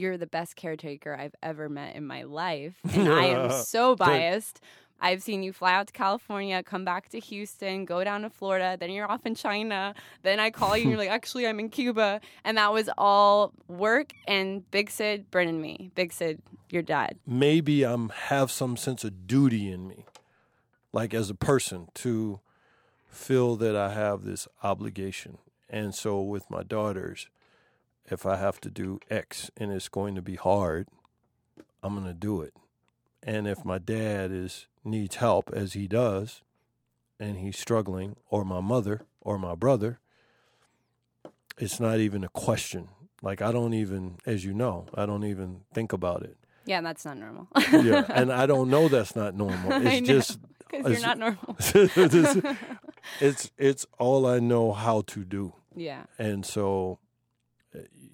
you're the best caretaker I've ever met in my life. And I am so biased. I've seen you fly out to California, come back to Houston, go down to Florida, then you're off in China. Then I call you and you're like, actually, I'm in Cuba. And that was all work and Big Sid, Bryn and me. Big Sid, your dad. maybe I'm have some sense of duty in me, like as a person, to feel that I have this obligation. And so with my daughters, if I have to do X and it's going to be hard, I'm going to do it. And if my dad is needs help as he does and he's struggling or my mother or my brother, it's not even a question. Like I don't even as you know, I don't even think about it. Yeah, that's not normal. Yeah, and I don't know that's not normal. I It's know, just 'cause you're not normal. it's, it's all I know how to do. yeah. And so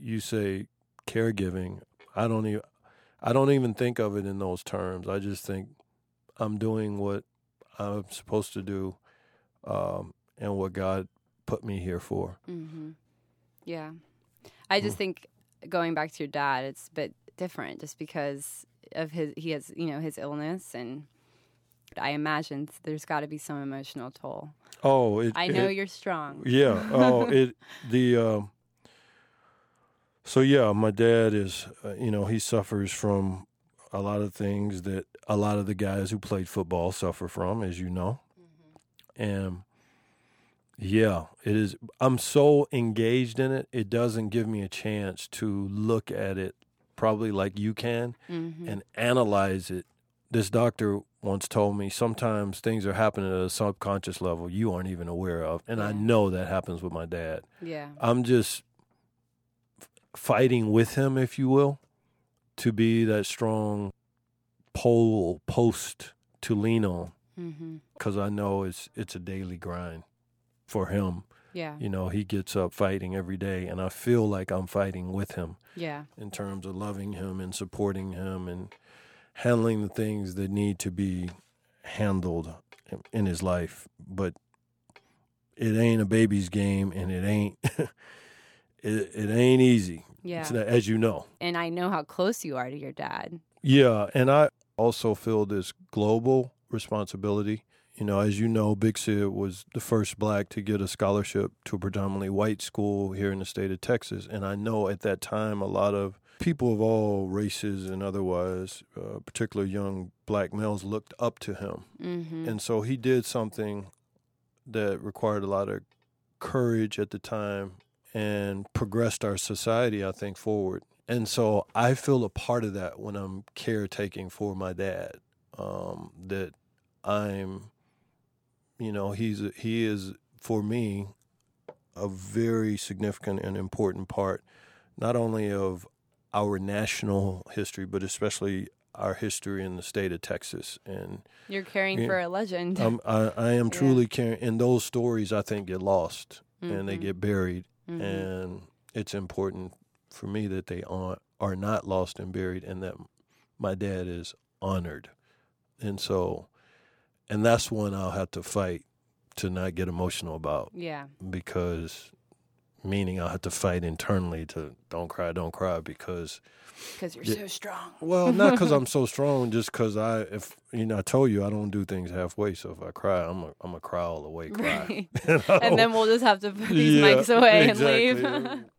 you say caregiving, I don't even I don't even think of it in those terms. I just think I'm doing what I'm supposed to do um, and what God put me here for. hmm Yeah. I just think going back to your dad, it's a bit different just because of his, he has, you know, his illness. And I imagine there's got to be some emotional toll. Oh, it, I know it- you're strong. Yeah. Oh, it the um. So yeah, my dad is, uh, you know, he suffers from a lot of things that a lot of the guys who played football suffer from, as you know. And yeah, it is. I'm so engaged in it, it doesn't give me a chance to look at it probably like you can hmm and analyze it. This doctor once told me sometimes things are happening at a subconscious level you aren't even aware of. And I know that happens with my dad. Yeah. I'm just fighting with him, if you will, to be that strong pole post to lean on mm-hmm. because I know it's it's a daily grind for him. Yeah. You know, he gets up fighting every day, and I feel like I'm fighting with him Yeah. in terms of loving him and supporting him and handling the things that need to be handled in his life. But it ain't a baby's game, and it ain't it, it ain't easy. Yeah. Not- as you know. and I know how close you are to your dad. Yeah, and I also feel this global responsibility. You know, as you know, Big Sid was the first black to get a scholarship to a predominantly white school here in the state of Texas. And I know at that time a lot of people of all races and otherwise, uh, particularly young black males, looked up to him. hmm And so he did something that required a lot of courage at the time and progressed our society, I think, forward. And so I feel a part of that when I'm caretaking for my dad. Um, that I'm, you know, he's he is for me a very significant and important part, not only of our national history, but especially our history in the state of Texas. And You're caring Yeah. for a legend. um, I, I am Yeah. truly caring. And those stories, I think, get lost and they Mhm. get buried. Mhm. And it's important for me that they are, are not lost and buried and that my dad is honored. And so, and that's one I'll have to fight to not get emotional about yeah. because, meaning I'll have to fight internally to don't cry, don't cry because Because you're Yeah. so strong. well, not because I'm so strong, just because I, if you know, I told you I don't do things halfway. So if I cry, I'm a, I'm a cry all the way. Cry, Right. Know? and then we'll just have to put these Yeah, mics away exactly. and leave.